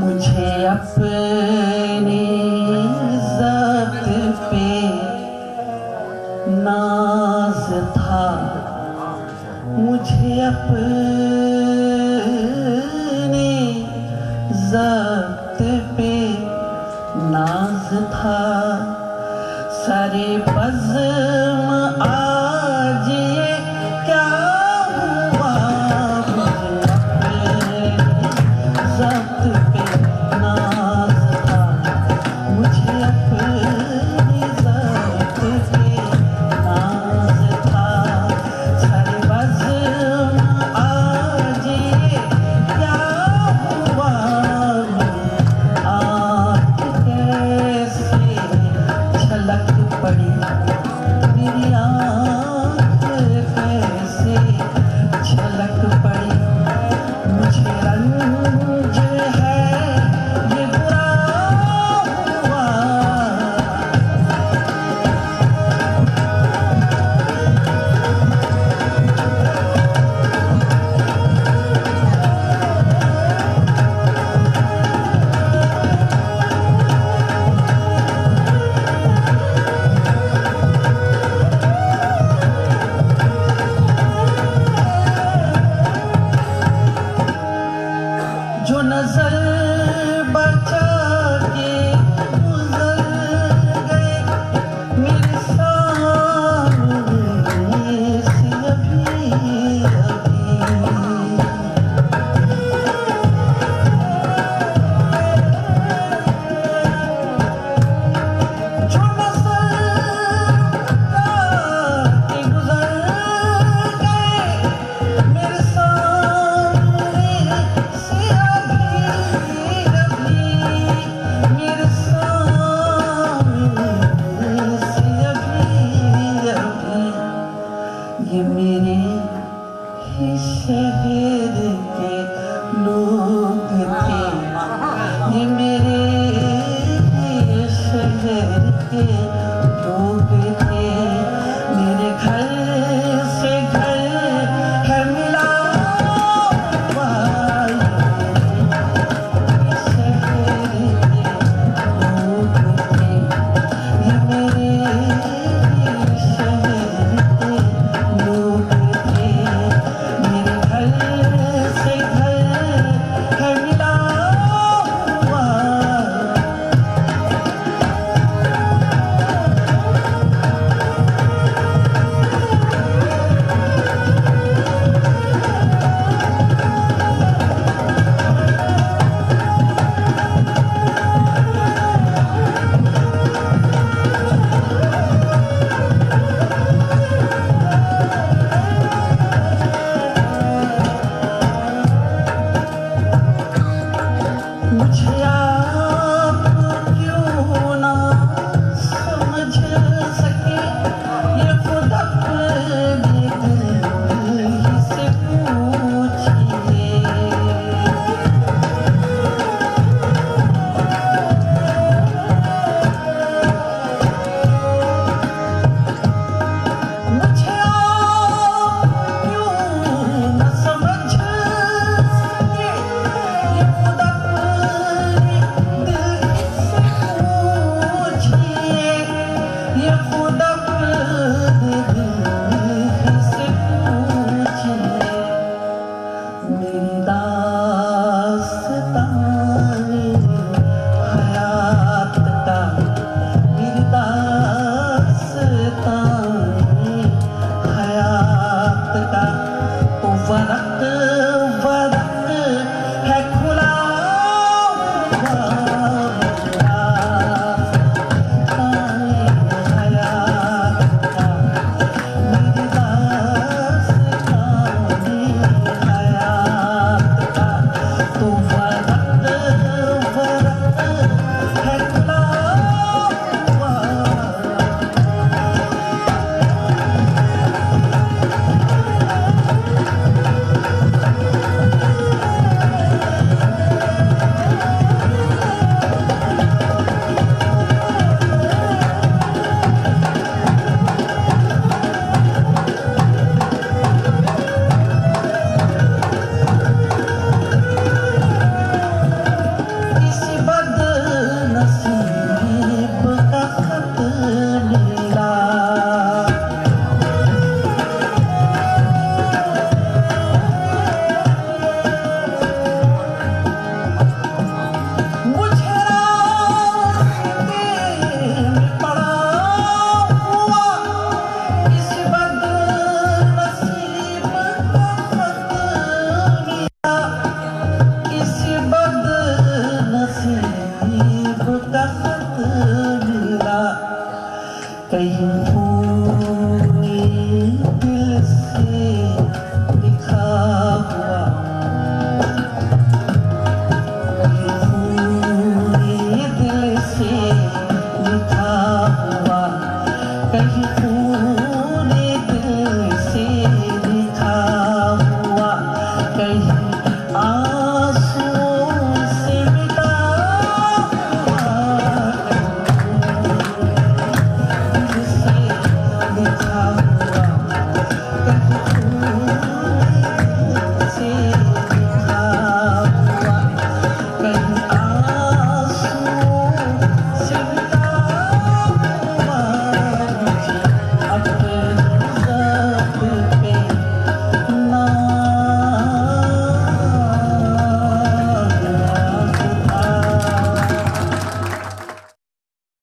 मुझे अपने जत पे नाज था। मुझे अपने जत पे नाज था। सारे पज़ Mucho. दर्दा कहीं पूरी दिल से लिखा हुआ पूरी दिल से लिखा हुआ कहीं पूरे दिल से लिखा हुआ कहीं